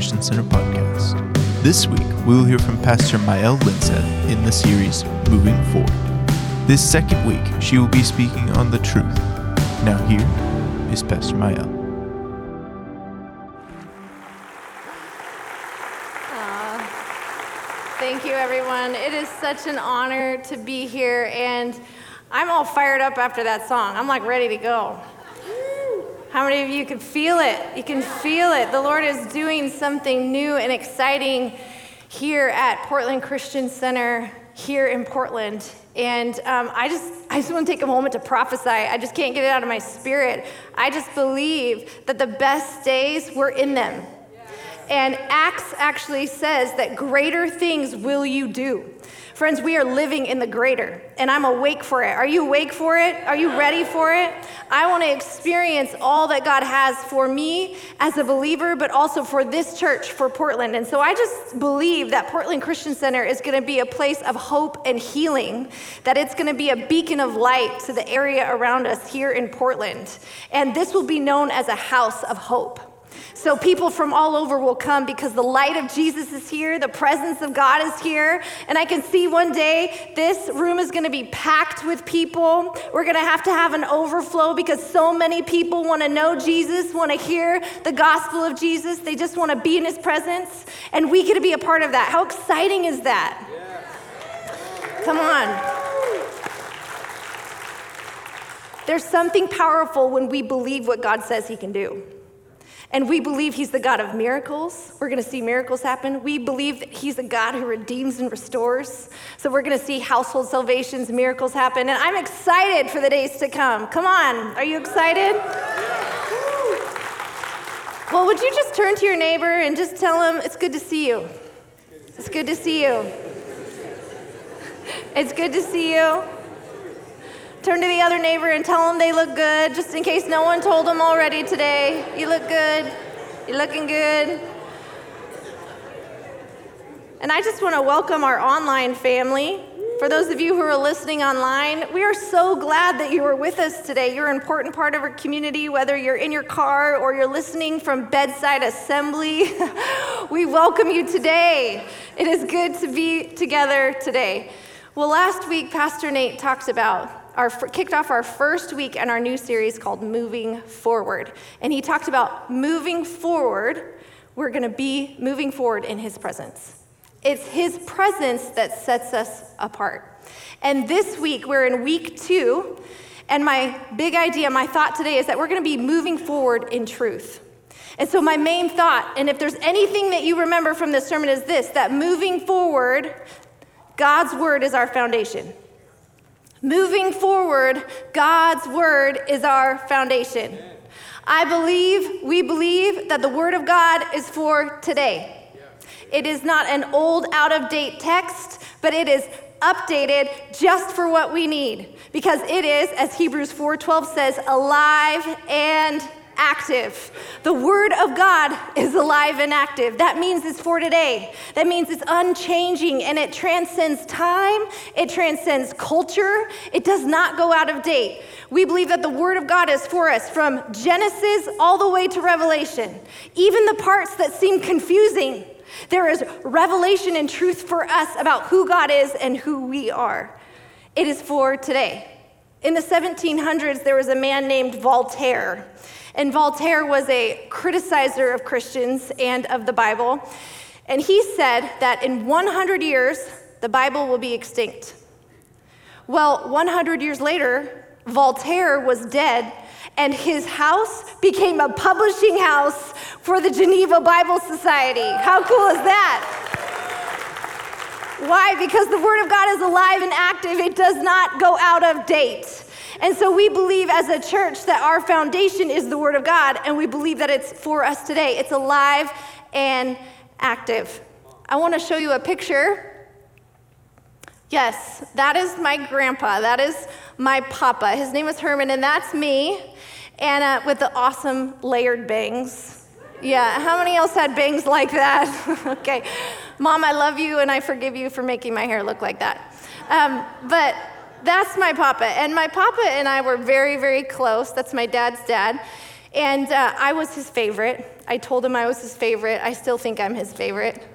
Christian Center podcast. This week, we will hear from Pastor Mael Linseth in the series Moving Forward. This second week, she will be speaking on the truth. Now, here is Pastor Mael. Ah, thank you, everyone. It is such an honor to be here, and I'm all fired up after that song. I'm like ready to go. How many of you can feel it? You can feel it. The Lord is doing something new and exciting here at Portland Christian Center here in Portland. And um, I just, I just want to take a moment to prophesy. I just can't get it out of my spirit. I just believe that the best days were in them. And Acts actually says that greater things will you do. Friends, we are living in the greater, and I'm awake for it. Are you awake for it? Are you ready for it? I want to experience all that God has for me as a believer, but also for this church, for Portland. And so I just believe that Portland Christian Center is going to be a place of hope and healing, that it's going to be a beacon of light to the area around us here in Portland. And this will be known as a house of hope. So people from all over will come because the light of Jesus is here, the presence of God is here, and I can see one day this room is going to be packed with people. We're going to have to have an overflow because so many people want to know Jesus, want to hear the gospel of Jesus. They just want to be in his presence, and we get to be a part of that. How exciting is that? Come on. There's something powerful when we believe what God says he can do. And we believe he's the God of miracles. We're going to see miracles happen. We believe that he's a God who redeems and restores. So we're going to see household salvations, miracles happen. And I'm excited for the days to come. Come on. Are you excited? Well, would you just turn to your neighbor and just tell him it's good to see you? It's good to see you. It's good to see you. Turn to the other neighbor and tell them they look good, just in case no one told them already today. You look good. You're looking good. And I just want to welcome our online family. For those of you who are listening online, we are so glad that you are with us today. You're an important part of our community, whether you're in your car or you're listening from bedside assembly. we welcome you today. It is good to be together today. Well, last week, Pastor Nate talked about our, kicked off our first week in our new series called Moving Forward. And he talked about moving forward, we're going to be moving forward in his presence. It's his presence that sets us apart. And this week, we're in week two. And my big idea, my thought today is that we're going to be moving forward in truth. And so, my main thought, and if there's anything that you remember from this sermon, is this that moving forward, God's word is our foundation. Moving forward, God's word is our foundation. I believe, we believe that the word of God is for today. It is not an old, out of date text, but it is updated just for what we need because it is as Hebrews 4:12 says alive and active. The Word of God is alive and active. That means it's for today. That means it's unchanging and it transcends time, it transcends culture, it does not go out of date. We believe that the Word of God is for us from Genesis all the way to Revelation, even the parts that seem confusing. There is revelation and truth for us about who God is and who we are. It is for today. In the 1700s, there was a man named Voltaire. And Voltaire was a criticizer of Christians and of the Bible. And he said that in 100 years, the Bible will be extinct. Well, 100 years later, Voltaire was dead, and his house became a publishing house for the Geneva Bible Society. How cool is that? Why? Because the Word of God is alive and active, it does not go out of date. And so we believe as a church that our foundation is the Word of God, and we believe that it's for us today. It's alive and active. I want to show you a picture. Yes, that is my grandpa. That is my papa. His name is Herman, and that's me. Uh, with the awesome layered bangs. Yeah, how many else had bangs like that? okay. Mom, I love you, and I forgive you for making my hair look like that. Um, but that's my papa. And my papa and I were very, very close. That's my dad's dad. And uh, I was his favorite. I told him I was his favorite. I still think I'm his favorite.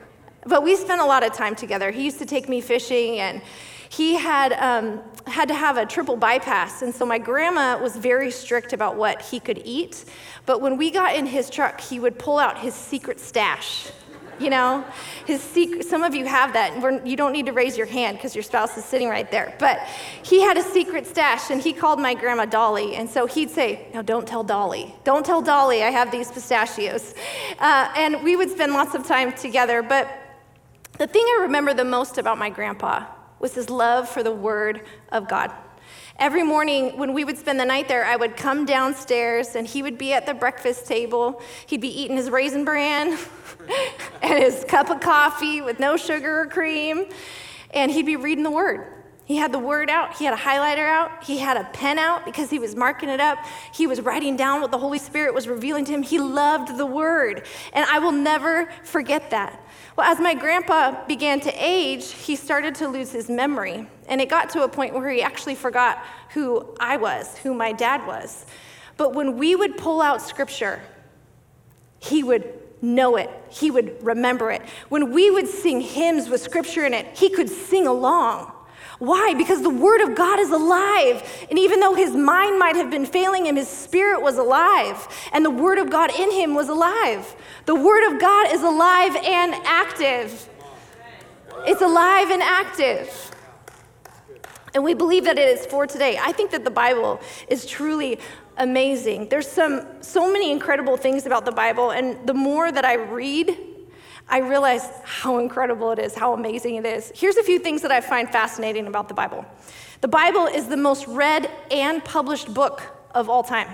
But we spent a lot of time together. He used to take me fishing, and he had, um, had to have a triple bypass. And so my grandma was very strict about what he could eat. But when we got in his truck, he would pull out his secret stash you know? His secret some of you have that. We're, you don't need to raise your hand because your spouse is sitting right there. But he had a secret stash and he called my grandma dolly. And so he'd say no don't tell dolly. Don't tell dolly i have these pistachios. Uh, and we would spend lots of time together. But the thing i remember the most about my grandpa was his love for the word of god Every morning when we would spend the night there, I would come downstairs and he would be at the breakfast table. He'd be eating his raisin bran and his cup of coffee with no sugar or cream, and he'd be reading the word. He had the word out, he had a highlighter out, he had a pen out because he was marking it up. He was writing down what the Holy Spirit was revealing to him. He loved the word, and I will never forget that. Well, as my grandpa began to age, he started to lose his memory. And it got to a point where he actually forgot who I was, who my dad was. But when we would pull out scripture, he would know it, he would remember it. When we would sing hymns with scripture in it, he could sing along. Why? Because the Word of God is alive. And even though his mind might have been failing him, his spirit was alive. And the Word of God in him was alive. The Word of God is alive and active. It's alive and active. And we believe that it is for today. I think that the Bible is truly amazing. There's some so many incredible things about the Bible, and the more that I read, I realize how incredible it is, how amazing it is. Here's a few things that I find fascinating about the Bible. The Bible is the most read and published book of all time.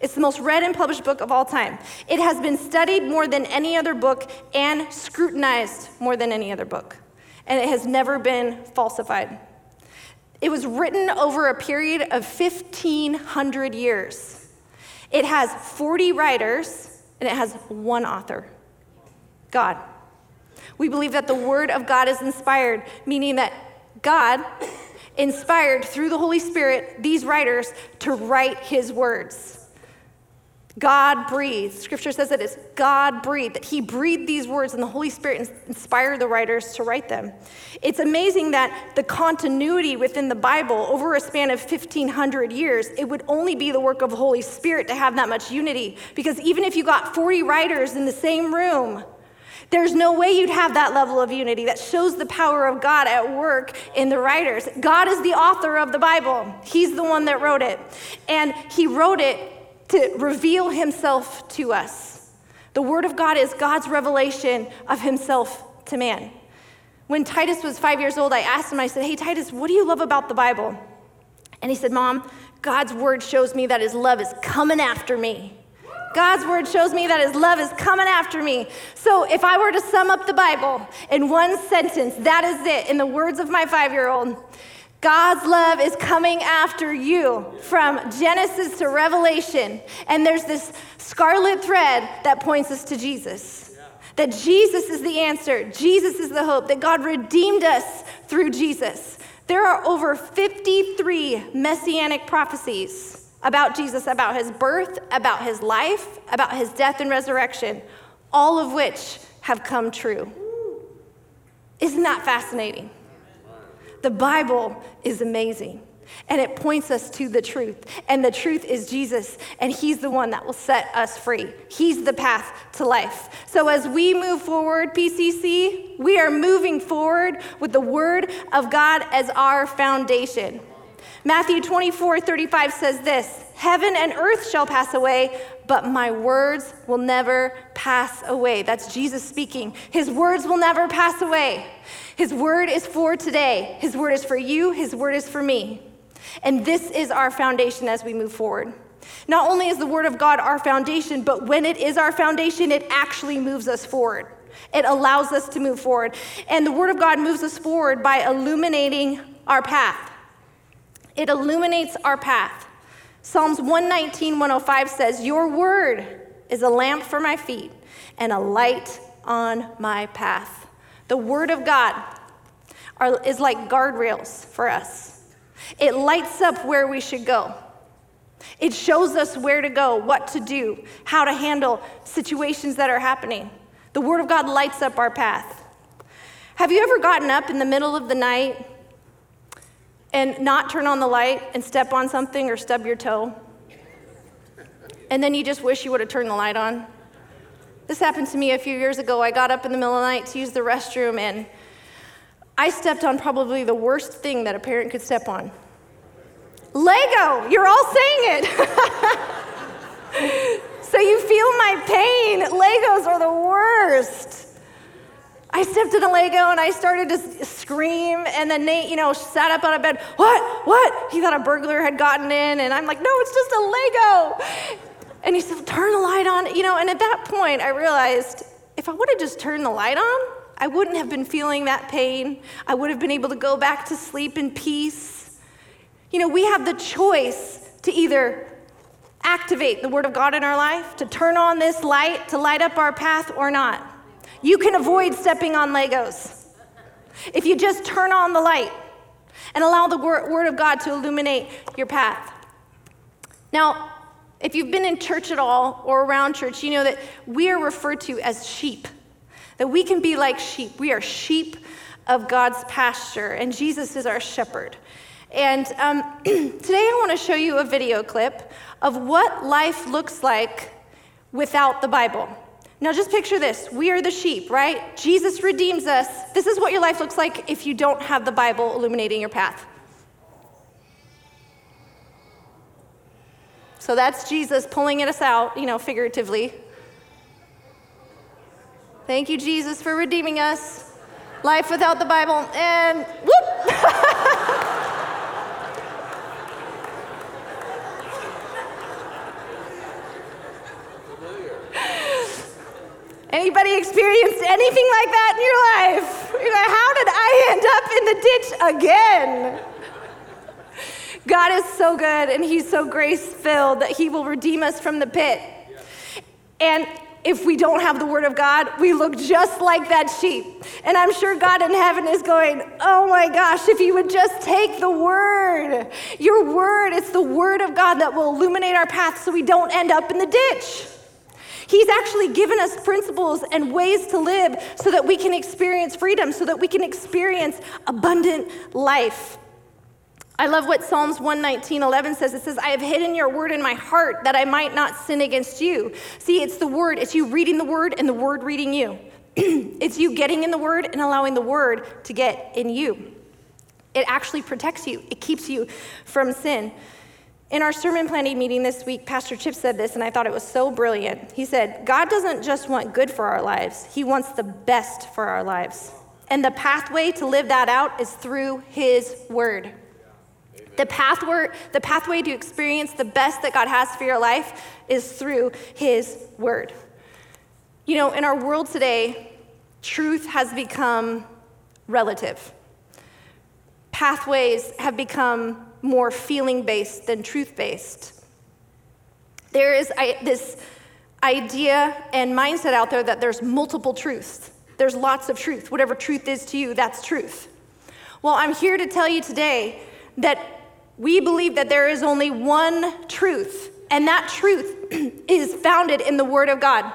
It's the most read and published book of all time. It has been studied more than any other book and scrutinized more than any other book. And it has never been falsified. It was written over a period of 1,500 years. It has 40 writers and it has one author. God. We believe that the Word of God is inspired, meaning that God inspired through the Holy Spirit these writers to write His words. God breathed. Scripture says that it's God breathed, that He breathed these words and the Holy Spirit inspired the writers to write them. It's amazing that the continuity within the Bible over a span of 1,500 years, it would only be the work of the Holy Spirit to have that much unity. Because even if you got 40 writers in the same room, there's no way you'd have that level of unity that shows the power of God at work in the writers. God is the author of the Bible, He's the one that wrote it. And He wrote it to reveal Himself to us. The Word of God is God's revelation of Himself to man. When Titus was five years old, I asked him, I said, Hey, Titus, what do you love about the Bible? And he said, Mom, God's Word shows me that His love is coming after me. God's word shows me that his love is coming after me. So if I were to sum up the Bible in one sentence, that is it, in the words of my five year old. God's love is coming after you from Genesis to Revelation. And there's this scarlet thread that points us to Jesus. That Jesus is the answer, Jesus is the hope, that God redeemed us through Jesus. There are over 53 messianic prophecies about Jesus, about his birth, about his life, about his death and resurrection, all of which have come true. Isn't that fascinating? The Bible is amazing. And it points us to the truth. And the truth is Jesus, and He's the one that will set us free. He's the path to life. So as we move forward, PCC, we are moving forward with the Word of God as our foundation. Matthew 24, 35 says this Heaven and earth shall pass away, but my words will never pass away. That's Jesus speaking. His words will never pass away. His word is for today. His word is for you. His word is for me. And this is our foundation as we move forward. Not only is the word of God our foundation, but when it is our foundation, it actually moves us forward. It allows us to move forward. And the word of God moves us forward by illuminating our path. It illuminates our path. Psalms 119, 105 says, Your word is a lamp for my feet and a light on my path. The word of God are, is like guardrails for us, it lights up where we should go. It shows us where to go, what to do, how to handle situations that are happening. The Word of God lights up our path. Have you ever gotten up in the middle of the night and not turn on the light and step on something or stub your toe? And then you just wish you would have turned the light on? This happened to me a few years ago. I got up in the middle of the night to use the restroom and I stepped on probably the worst thing that a parent could step on Lego. You're all saying it. so you feel my pain. Legos are the worst. I stepped in a Lego and I started to scream, and then Nate, you know, sat up on a bed. What? What? He thought a burglar had gotten in, and I'm like, no, it's just a Lego. And he said, turn the light on. You know, and at that point, I realized if I would have just turned the light on, I wouldn't have been feeling that pain. I would have been able to go back to sleep in peace. You know, we have the choice to either activate the Word of God in our life, to turn on this light, to light up our path, or not. You can avoid stepping on Legos if you just turn on the light and allow the Word of God to illuminate your path. Now, if you've been in church at all or around church, you know that we are referred to as sheep that we can be like sheep. We are sheep of God's pasture, and Jesus is our shepherd. And um, today I want to show you a video clip of what life looks like without the Bible. Now, just picture this. We are the sheep, right? Jesus redeems us. This is what your life looks like if you don't have the Bible illuminating your path. So that's Jesus pulling us out, you know, figuratively. Thank you, Jesus, for redeeming us. Life without the Bible. And whoop! Anybody experienced anything like that in your life? You're like, how did I end up in the ditch again? God is so good and He's so grace filled that He will redeem us from the pit. And if we don't have the word of God, we look just like that sheep. And I'm sure God in heaven is going, Oh my gosh, if you would just take the word, your word, it's the word of God that will illuminate our path so we don't end up in the ditch. He's actually given us principles and ways to live so that we can experience freedom, so that we can experience abundant life. I love what Psalms 119, 11 says. It says, I have hidden your word in my heart that I might not sin against you. See, it's the word, it's you reading the word and the word reading you. it's you getting in the word and allowing the word to get in you. It actually protects you, it keeps you from sin. In our sermon planning meeting this week, Pastor Chip said this, and I thought it was so brilliant. He said, God doesn't just want good for our lives, He wants the best for our lives. And the pathway to live that out is through His word. The pathway, the pathway to experience the best that God has for your life is through His Word. You know, in our world today, truth has become relative. Pathways have become more feeling based than truth based. There is this idea and mindset out there that there's multiple truths. There's lots of truth. Whatever truth is to you, that's truth. Well, I'm here to tell you today that we believe that there is only one truth, and that truth is founded in the Word of God.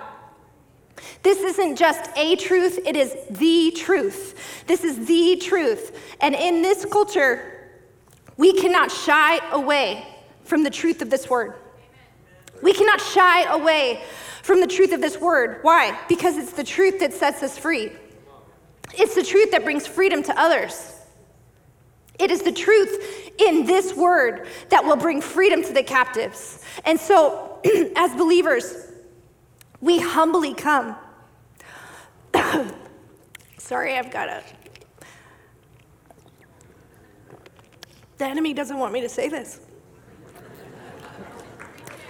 This isn't just a truth, it is the truth. This is the truth. And in this culture, we cannot shy away from the truth of this word. We cannot shy away from the truth of this word. Why? Because it's the truth that sets us free. It's the truth that brings freedom to others. It is the truth in this word that will bring freedom to the captives. And so, as believers, we humbly come. Sorry, I've got a. The enemy doesn't want me to say this.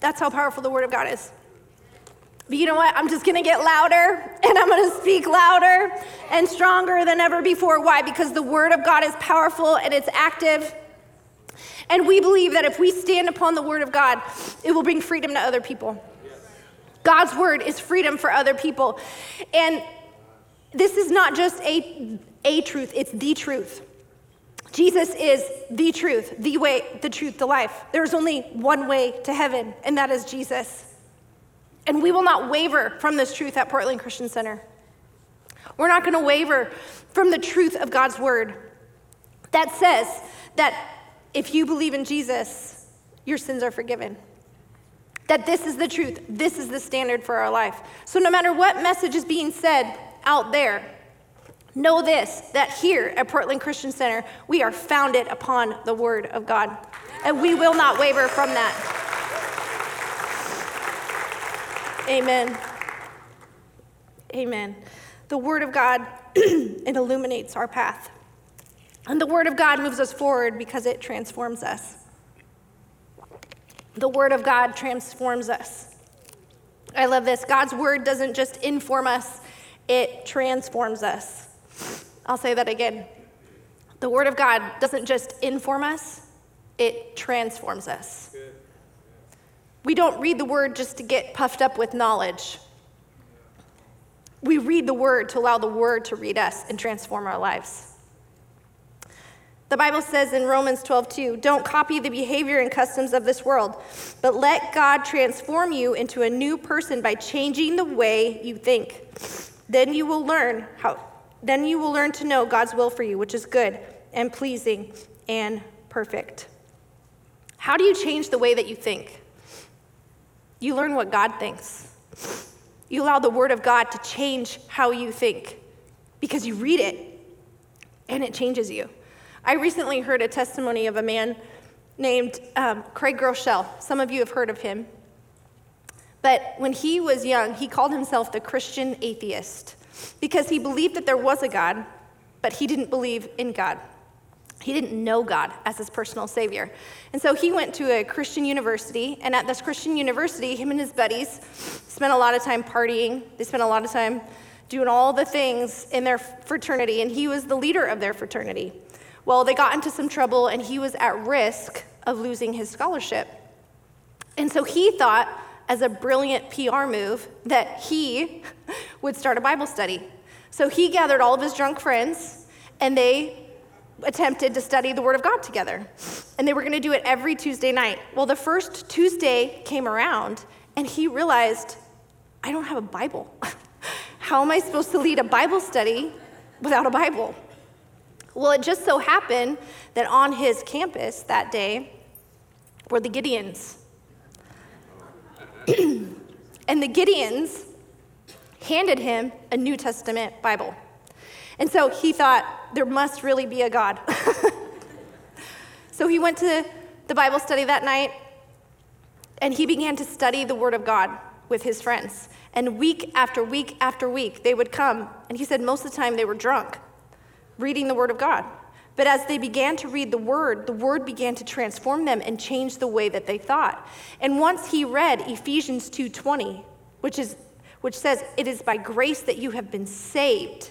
That's how powerful the Word of God is. But you know what? I'm just gonna get louder and I'm gonna speak louder and stronger than ever before. Why? Because the Word of God is powerful and it's active. And we believe that if we stand upon the Word of God, it will bring freedom to other people. God's Word is freedom for other people. And this is not just a, a truth, it's the truth. Jesus is the truth, the way, the truth, the life. There's only one way to heaven, and that is Jesus. And we will not waver from this truth at Portland Christian Center. We're not going to waver from the truth of God's word that says that if you believe in Jesus, your sins are forgiven. That this is the truth, this is the standard for our life. So, no matter what message is being said out there, know this that here at Portland Christian Center, we are founded upon the Word of God. And we will not waver from that. Amen. Amen. The Word of God, it illuminates our path. And the Word of God moves us forward because it transforms us. The Word of God transforms us. I love this. God's Word doesn't just inform us, it transforms us. I'll say that again. The Word of God doesn't just inform us, it transforms us. We don't read the Word just to get puffed up with knowledge. We read the Word to allow the Word to read us and transform our lives. The Bible says in Romans 12, 2, don't copy the behavior and customs of this world, but let God transform you into a new person by changing the way you think. Then you will learn how then you will learn to know God's will for you, which is good and pleasing and perfect. How do you change the way that you think? You learn what God thinks. You allow the Word of God to change how you think because you read it and it changes you. I recently heard a testimony of a man named um, Craig Groeschel. Some of you have heard of him. But when he was young, he called himself the Christian atheist because he believed that there was a God, but he didn't believe in God. He didn't know God as his personal savior. And so he went to a Christian university, and at this Christian university, him and his buddies spent a lot of time partying. They spent a lot of time doing all the things in their fraternity, and he was the leader of their fraternity. Well, they got into some trouble, and he was at risk of losing his scholarship. And so he thought, as a brilliant PR move, that he would start a Bible study. So he gathered all of his drunk friends, and they attempted to study the Word of God together. And they were going to do it every Tuesday night. Well, the first Tuesday came around, and he realized, I don't have a Bible. How am I supposed to lead a Bible study without a Bible? Well, it just so happened that on his campus that day were the Gideons. And the Gideons handed him a New Testament Bible. And so he thought, there must really be a God. so he went to the Bible study that night and he began to study the Word of God with his friends. And week after week after week, they would come. And he said most of the time they were drunk, reading the Word of God. But as they began to read the Word, the Word began to transform them and change the way that they thought. And once he read Ephesians 2:20, which is which says, "It is by grace that you have been saved."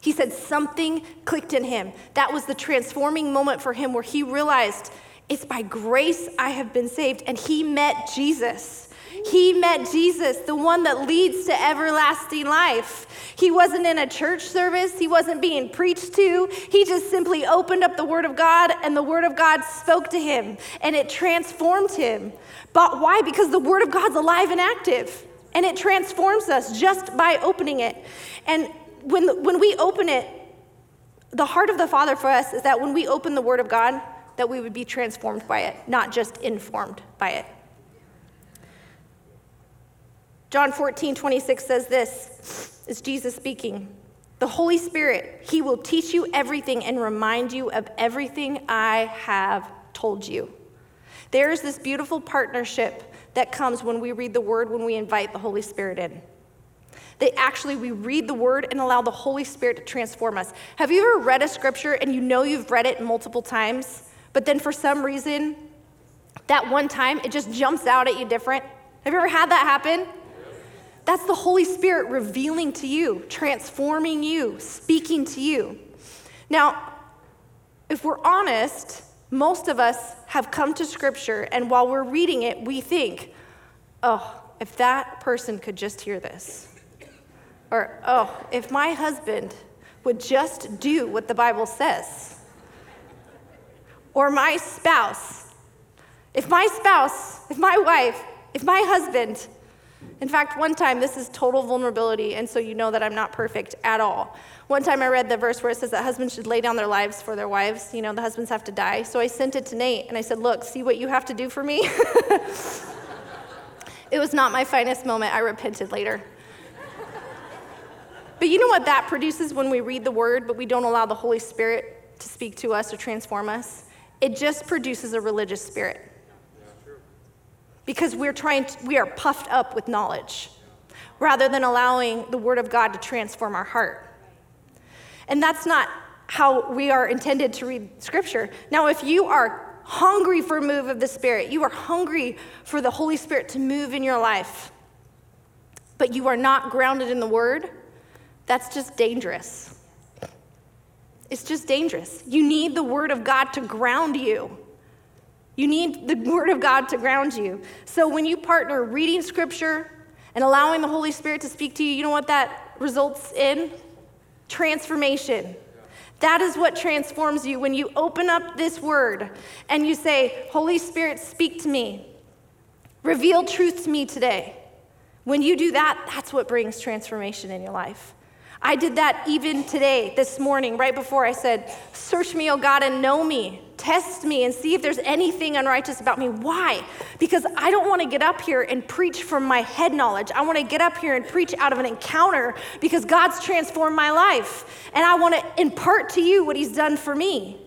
He said something clicked in him. That was the transforming moment for him where he realized it's by grace I have been saved. And he met Jesus. He met Jesus, the one that leads to everlasting life. He wasn't in a church service, he wasn't being preached to. He just simply opened up the Word of God, and the Word of God spoke to him, and it transformed him. But why? Because the Word of God's alive and active, and it transforms us just by opening it. And when, when we open it, the heart of the Father for us is that when we open the Word of God, that we would be transformed by it, not just informed by it. John 14, 26 says this is Jesus speaking. The Holy Spirit, He will teach you everything and remind you of everything I have told you. There is this beautiful partnership that comes when we read the Word, when we invite the Holy Spirit in. They actually, we read the word and allow the Holy Spirit to transform us. Have you ever read a scripture and you know you've read it multiple times, but then for some reason, that one time it just jumps out at you different? Have you ever had that happen? That's the Holy Spirit revealing to you, transforming you, speaking to you. Now, if we're honest, most of us have come to Scripture, and while we're reading it, we think, oh, if that person could just hear this. Or, oh, if my husband would just do what the Bible says. Or my spouse. If my spouse, if my wife, if my husband, in fact, one time, this is total vulnerability, and so you know that I'm not perfect at all. One time I read the verse where it says that husbands should lay down their lives for their wives. You know, the husbands have to die. So I sent it to Nate and I said, Look, see what you have to do for me? it was not my finest moment. I repented later. But you know what that produces when we read the word, but we don't allow the Holy Spirit to speak to us or transform us? It just produces a religious spirit. Because we're trying to, we are puffed up with knowledge rather than allowing the word of God to transform our heart. And that's not how we are intended to read scripture. Now, if you are hungry for a move of the Spirit, you are hungry for the Holy Spirit to move in your life, but you are not grounded in the word, that's just dangerous. It's just dangerous. You need the word of God to ground you. You need the word of God to ground you. So when you partner reading scripture and allowing the Holy Spirit to speak to you, you know what that results in? Transformation. That is what transforms you when you open up this word and you say, Holy Spirit, speak to me. Reveal truth to me today. When you do that, that's what brings transformation in your life. I did that even today, this morning, right before I said, Search me, O God, and know me. Test me and see if there's anything unrighteous about me. Why? Because I don't want to get up here and preach from my head knowledge. I want to get up here and preach out of an encounter because God's transformed my life. And I want to impart to you what He's done for me.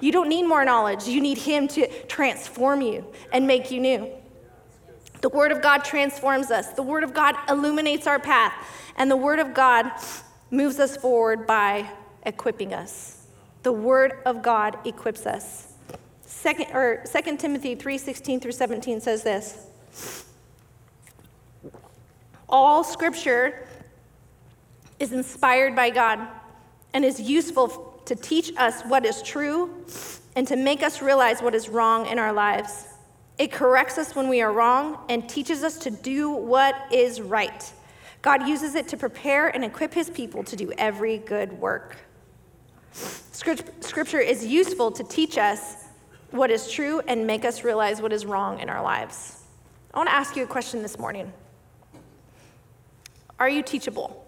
You don't need more knowledge, you need Him to transform you and make you new. The Word of God transforms us, the Word of God illuminates our path. And the Word of God moves us forward by equipping us. The Word of God equips us. Second, or 2 Timothy 3 16 through 17 says this All scripture is inspired by God and is useful to teach us what is true and to make us realize what is wrong in our lives. It corrects us when we are wrong and teaches us to do what is right. God uses it to prepare and equip his people to do every good work. Scripture is useful to teach us what is true and make us realize what is wrong in our lives. I want to ask you a question this morning Are you teachable?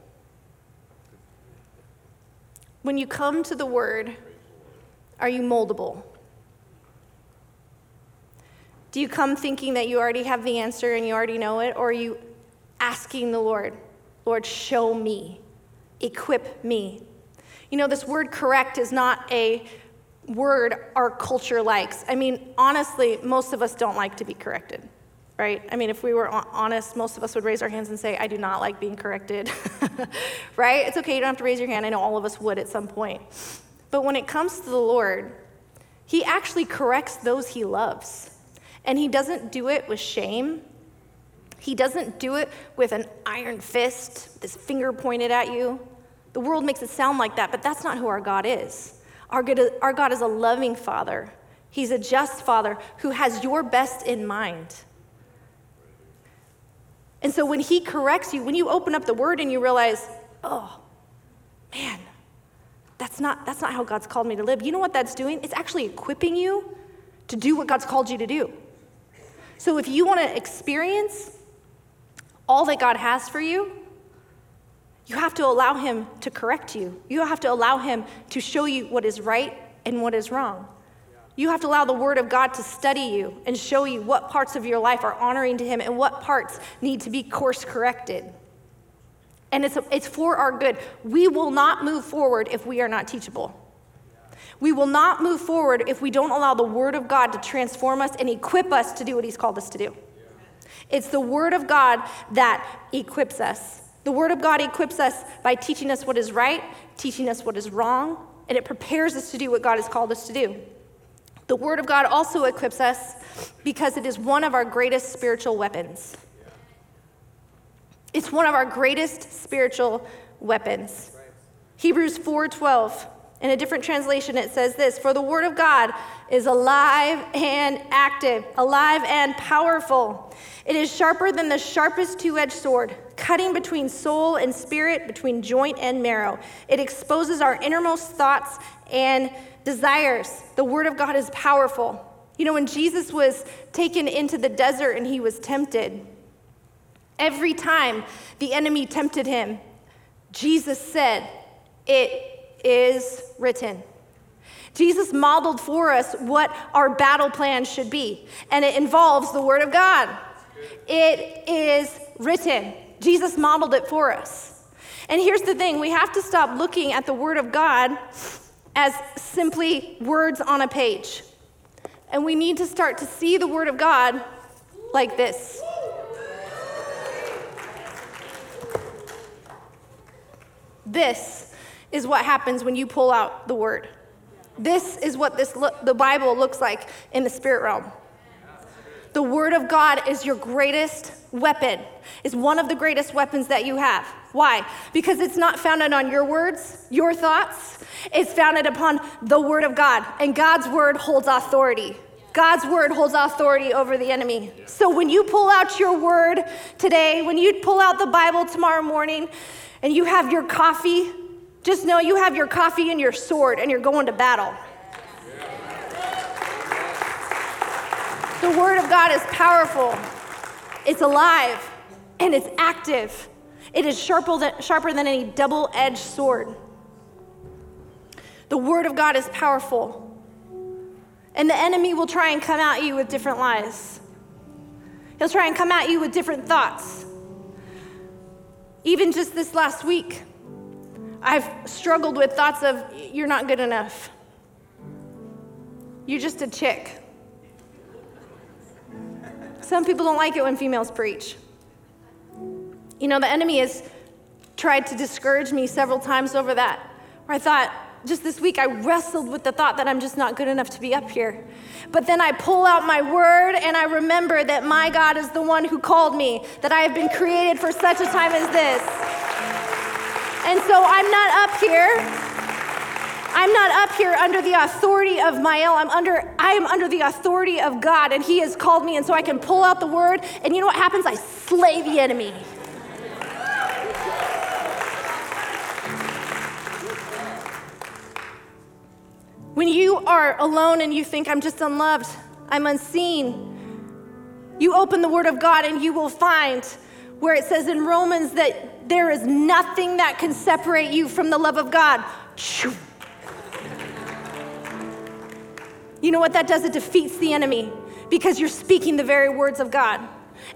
When you come to the Word, are you moldable? Do you come thinking that you already have the answer and you already know it, or are you asking the Lord, Lord, show me, equip me. You know, this word correct is not a word our culture likes. I mean, honestly, most of us don't like to be corrected, right? I mean, if we were honest, most of us would raise our hands and say, I do not like being corrected, right? It's okay, you don't have to raise your hand. I know all of us would at some point. But when it comes to the Lord, He actually corrects those He loves. And He doesn't do it with shame. He doesn't do it with an iron fist, this finger pointed at you. The world makes it sound like that, but that's not who our God is. Our God, is a loving Father. He's a just Father who has your best in mind. And so when He corrects you, when you open up the Word and you realize, oh, man, that's not, that's not how God's called me to live, you know what that's doing? It's actually equipping you to do what God's called you to do. So if you want to experience all that God has for you, you have to allow Him to correct you. You have to allow Him to show you what is right and what is wrong. You have to allow the Word of God to study you and show you what parts of your life are honoring to Him and what parts need to be course corrected. And it's, it's for our good. We will not move forward if we are not teachable. We will not move forward if we don't allow the Word of God to transform us and equip us to do what He's called us to do. It's the Word of God that equips us. The Word of God equips us by teaching us what is right, teaching us what is wrong, and it prepares us to do what God has called us to do. The Word of God also equips us because it is one of our greatest spiritual weapons. It's one of our greatest spiritual weapons. Hebrews 4:12 in a different translation, it says this For the word of God is alive and active, alive and powerful. It is sharper than the sharpest two edged sword, cutting between soul and spirit, between joint and marrow. It exposes our innermost thoughts and desires. The Word of God is powerful. You know, when Jesus was taken into the desert and he was tempted, every time the enemy tempted him, Jesus said, It is written. Jesus modeled for us what our battle plan should be, and it involves the Word of God. It is written. Jesus modeled it for us. And here's the thing we have to stop looking at the Word of God as simply words on a page. And we need to start to see the Word of God like this. This is what happens when you pull out the Word. This is what this lo- the Bible looks like in the spirit realm. The Word of God is your greatest weapon, is one of the greatest weapons that you have. Why? Because it's not founded on your words, your thoughts. It's founded upon the Word of God, and God's Word holds authority. God's word holds authority over the enemy. So when you pull out your word today, when you pull out the Bible tomorrow morning, and you have your coffee, just know you have your coffee and your sword, and you're going to battle. The Word of God is powerful, it's alive, and it's active. It is sharper than, sharper than any double edged sword. The Word of God is powerful. And the enemy will try and come at you with different lies. He'll try and come at you with different thoughts. Even just this last week, I've struggled with thoughts of, you're not good enough. You're just a chick. Some people don't like it when females preach. You know, the enemy has tried to discourage me several times over that. Where I thought, just this week, I wrestled with the thought that I'm just not good enough to be up here. But then I pull out my word and I remember that my God is the one who called me, that I have been created for such a time as this. And so I'm not up here I'm not up here under the authority of Mael. I'm under, I am under the authority of God, and He has called me, and so I can pull out the word, and you know what happens? I slay the enemy. When you are alone and you think, I'm just unloved, I'm unseen, you open the Word of God and you will find where it says in Romans that there is nothing that can separate you from the love of God. You know what that does? It defeats the enemy because you're speaking the very words of God.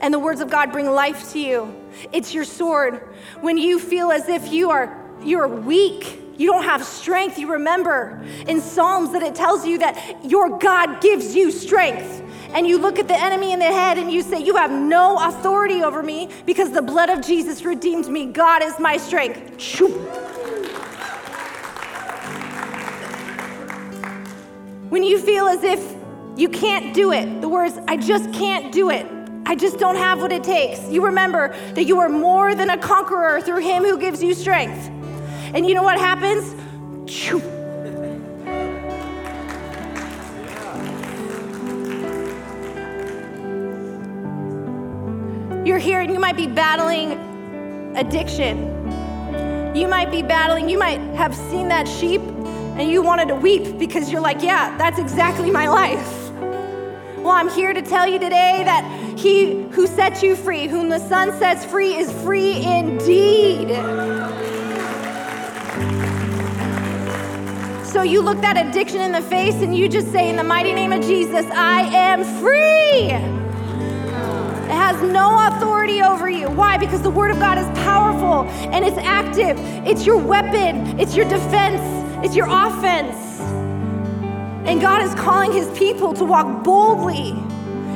And the words of God bring life to you. It's your sword. When you feel as if you are you're weak, you don't have strength, you remember in Psalms that it tells you that your God gives you strength. And you look at the enemy in the head and you say, You have no authority over me because the blood of Jesus redeemed me. God is my strength. When you feel as if you can't do it, the words, I just can't do it. I just don't have what it takes. You remember that you are more than a conqueror through him who gives you strength. And you know what happens? You're here and you might be battling addiction. You might be battling, you might have seen that sheep and you wanted to weep because you're like, yeah, that's exactly my life. Well, I'm here to tell you today that he who sets you free, whom the Son sets free, is free indeed. So you look that addiction in the face and you just say, In the mighty name of Jesus, I am free. It has no authority over you. Why? Because the Word of God is powerful and it's active. It's your weapon, it's your defense, it's your offense. And God is calling His people to walk boldly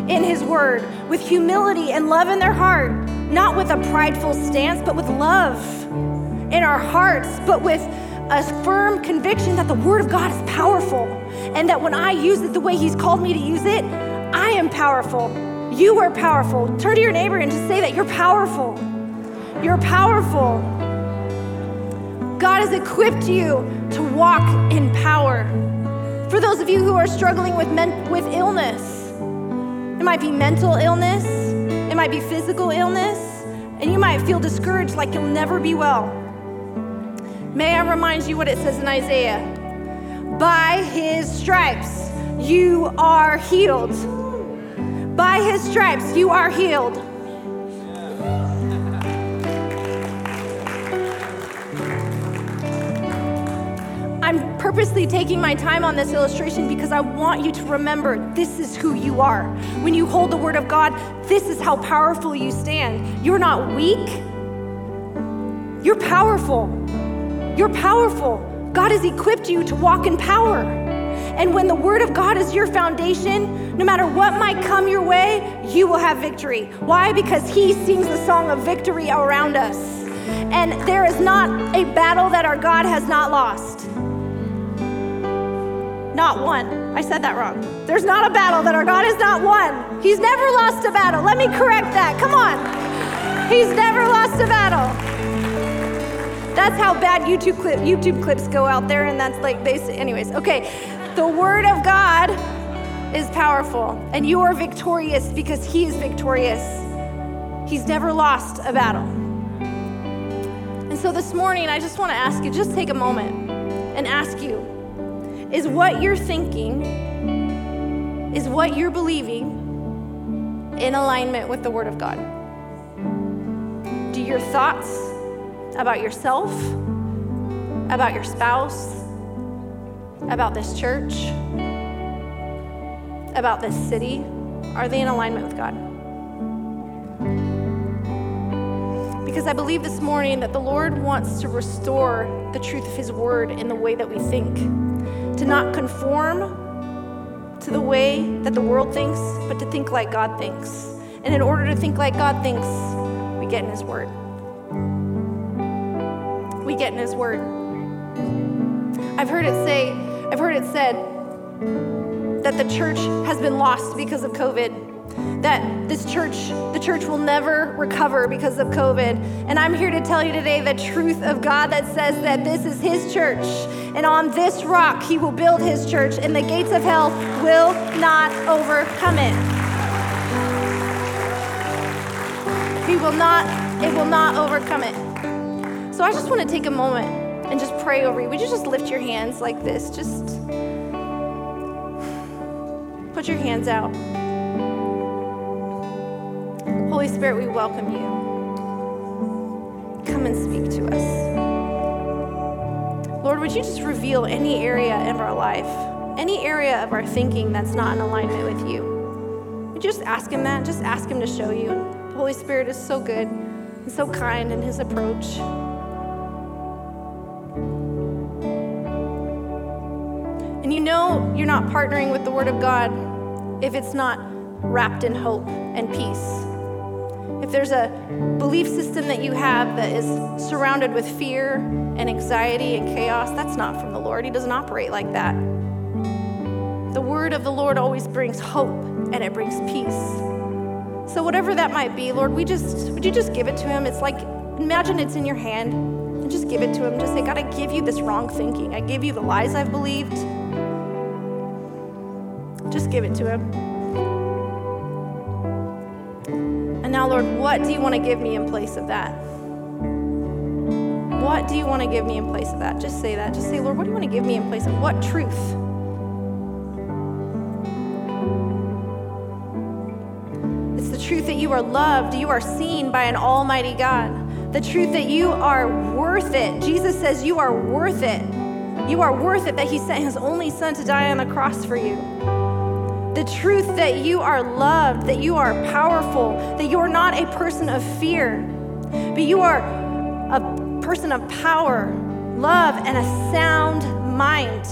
in His Word with humility and love in their heart, not with a prideful stance, but with love in our hearts, but with a firm conviction that the Word of God is powerful and that when I use it the way He's called me to use it, I am powerful. You are powerful. Turn to your neighbor and just say that you're powerful. You're powerful. God has equipped you to walk in power. For those of you who are struggling with, men- with illness, it might be mental illness, it might be physical illness, and you might feel discouraged like you'll never be well. May I remind you what it says in Isaiah? By his stripes, you are healed. By his stripes, you are healed. I'm purposely taking my time on this illustration because I want you to remember this is who you are. When you hold the Word of God, this is how powerful you stand. You're not weak, you're powerful. You're powerful. God has equipped you to walk in power. And when the Word of God is your foundation, no matter what might come your way, you will have victory. Why? Because He sings the song of victory around us. And there is not a battle that our God has not lost. Not one. I said that wrong. There's not a battle that our God has not won. He's never lost a battle. Let me correct that. Come on. He's never lost a battle. That's how bad YouTube clip YouTube clips go out there, and that's like they. Anyways, okay. The Word of God is powerful, and you are victorious because He is victorious. He's never lost a battle. And so this morning, I just want to ask you, just take a moment and ask you is what you're thinking, is what you're believing in alignment with the Word of God? Do your thoughts about yourself, about your spouse, about this church, about this city, are they in alignment with God? Because I believe this morning that the Lord wants to restore the truth of His Word in the way that we think to not conform to the way that the world thinks, but to think like God thinks. And in order to think like God thinks, we get in His Word. We get in His Word. I've heard it say, I've heard it said that the church has been lost because of COVID that this church, the church will never recover because of COVID. And I'm here to tell you today the truth of God that says that this is His church. And on this rock, He will build His church, and the gates of hell will not overcome it. He will not, it will not overcome it. So I just want to take a moment and just pray over you. Would you just lift your hands like this? Just put your hands out. Holy Spirit, we welcome you. Come and speak to us. Lord, would you just reveal any area of our life, any area of our thinking that's not in alignment with you? Would you just ask Him that? Just ask Him to show you. The Holy Spirit is so good and so kind in His approach. And you know you're not partnering with the Word of God if it's not wrapped in hope and peace. If there's a belief system that you have that is surrounded with fear and anxiety and chaos, that's not from the Lord. He doesn't operate like that. The word of the Lord always brings hope and it brings peace. So whatever that might be, Lord, we just would you just give it to him? It's like imagine it's in your hand and just give it to him. Just say, God, I give you this wrong thinking. I give you the lies I've believed. Just give it to him. And now, Lord, what do you want to give me in place of that? What do you want to give me in place of that? Just say that. Just say, Lord, what do you want to give me in place of what truth? It's the truth that you are loved, you are seen by an almighty God. The truth that you are worth it. Jesus says you are worth it. You are worth it that He sent His only Son to die on the cross for you the truth that you are loved, that you are powerful, that you are not a person of fear, but you are a person of power, love, and a sound mind.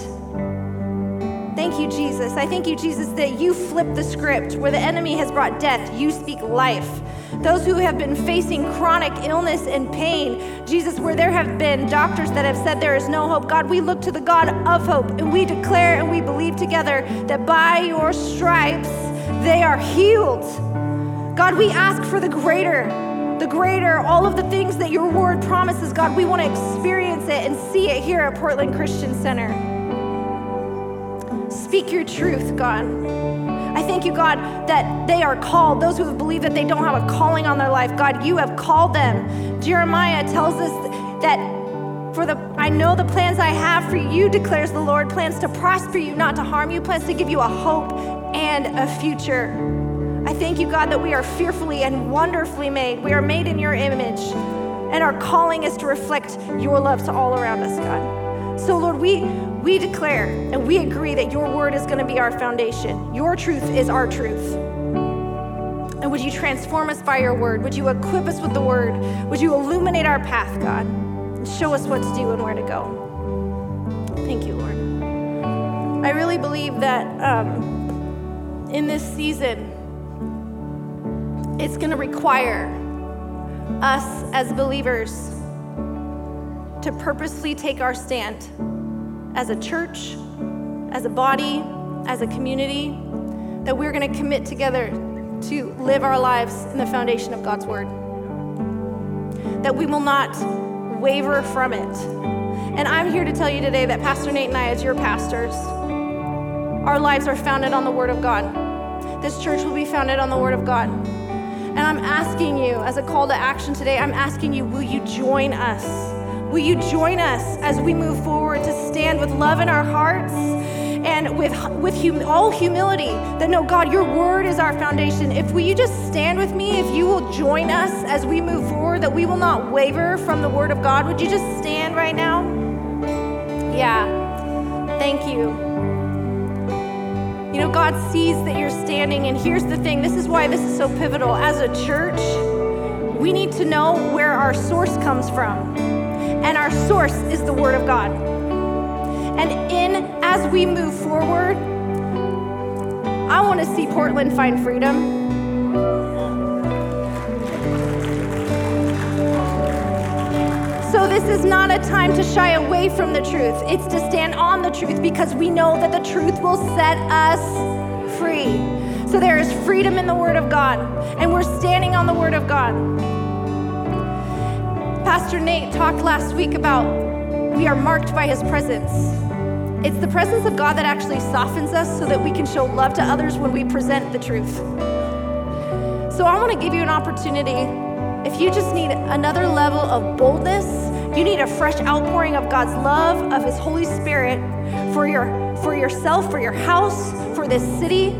Thank you, Jesus. I thank you, Jesus, that you flip the script. Where the enemy has brought death, you speak life. Those who have been facing chronic illness and pain, Jesus, where there have been doctors that have said there is no hope, God, we look to the God of hope and we declare and we believe together that by your stripes they are healed. God, we ask for the greater the greater, all of the things that your word promises, God, we want to experience it and see it here at Portland Christian Center. Speak your truth, God. Thank you, God, that they are called. Those who have believed that they don't have a calling on their life, God, you have called them. Jeremiah tells us that for the I know the plans I have for you, declares the Lord, plans to prosper you, not to harm you, plans to give you a hope and a future. I thank you, God, that we are fearfully and wonderfully made. We are made in your image, and our calling is to reflect your love to all around us, God. So, Lord, we we declare and we agree that your word is going to be our foundation. Your truth is our truth. And would you transform us by your word? Would you equip us with the word? Would you illuminate our path, God? And show us what to do and where to go. Thank you, Lord. I really believe that um, in this season, it's going to require us as believers to purposely take our stand as a church, as a body, as a community, that we're going to commit together to live our lives in the foundation of God's Word. That we will not waver from it. And I'm here to tell you today that Pastor Nate and I, as your pastors, our lives are founded on the Word of God. This church will be founded on the Word of God. And I'm asking you, as a call to action today, I'm asking you, will you join us? Will you join us as we move forward to stand with love in our hearts and with, with hum- all humility that no, God, your word is our foundation. If will you just stand with me, if you will join us as we move forward, that we will not waver from the word of God, would you just stand right now? Yeah, thank you. You know, God sees that you're standing, and here's the thing this is why this is so pivotal. As a church, we need to know where our source comes from and our source is the Word of God. And in as we move forward, I want to see Portland find freedom. So, this is not a time to shy away from the truth. It's to stand on the truth because we know that the truth will set us free. So, there is freedom in the Word of God, and we're standing on the Word of God. Pastor Nate talked last week about we are marked by his presence. It's the presence of God that actually softens us so that we can show love to others when we present the truth. So I want to give you an opportunity. If you just need another level of boldness, you need a fresh outpouring of God's love, of his Holy Spirit for your for yourself, for your house, for this city.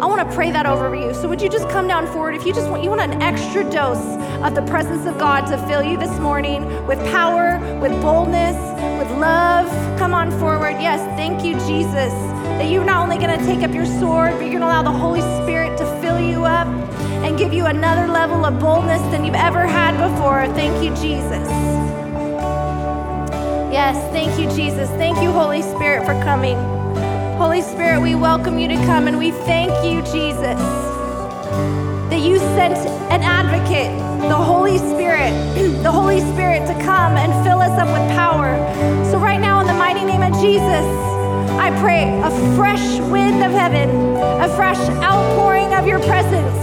I want to pray that over you. So would you just come down forward if you just want you want an extra dose of the presence of God to fill you this morning with power, with boldness, with love. Come on forward. Yes, thank you Jesus that you're not only going to take up your sword, but you're going to allow the Holy Spirit to fill you up and give you another level of boldness than you've ever had before. Thank you Jesus. Yes, thank you Jesus. Thank you Holy Spirit for coming. Holy Spirit, we welcome you to come and we thank you, Jesus, that you sent an advocate, the Holy Spirit, the Holy Spirit to come and fill us up with power. So, right now, in the mighty name of Jesus, I pray a fresh wind of heaven, a fresh outpouring of your presence,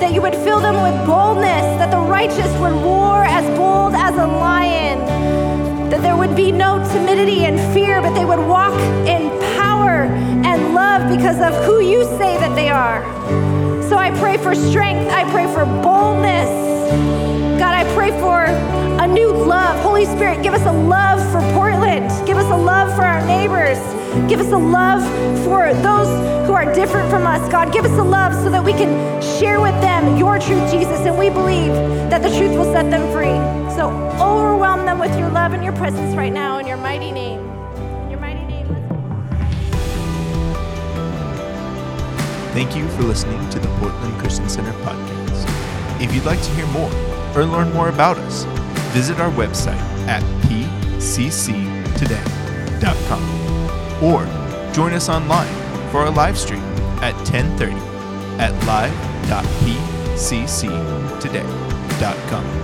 that you would fill them with boldness, that the righteous would roar as bold as a lion, that there would be no timidity and fear, but they would walk in power and love because of who you say that they are. I pray for strength. I pray for boldness. God, I pray for a new love. Holy Spirit, give us a love for Portland. Give us a love for our neighbors. Give us a love for those who are different from us. God, give us a love so that we can share with them your truth, Jesus. And we believe that the truth will set them free. So overwhelm them with your love and your presence right now in your Thank you for listening to the Portland Christian Center podcast. If you'd like to hear more or learn more about us, visit our website at pcctoday.com or join us online for our live stream at 10:30 at live.pcctoday.com.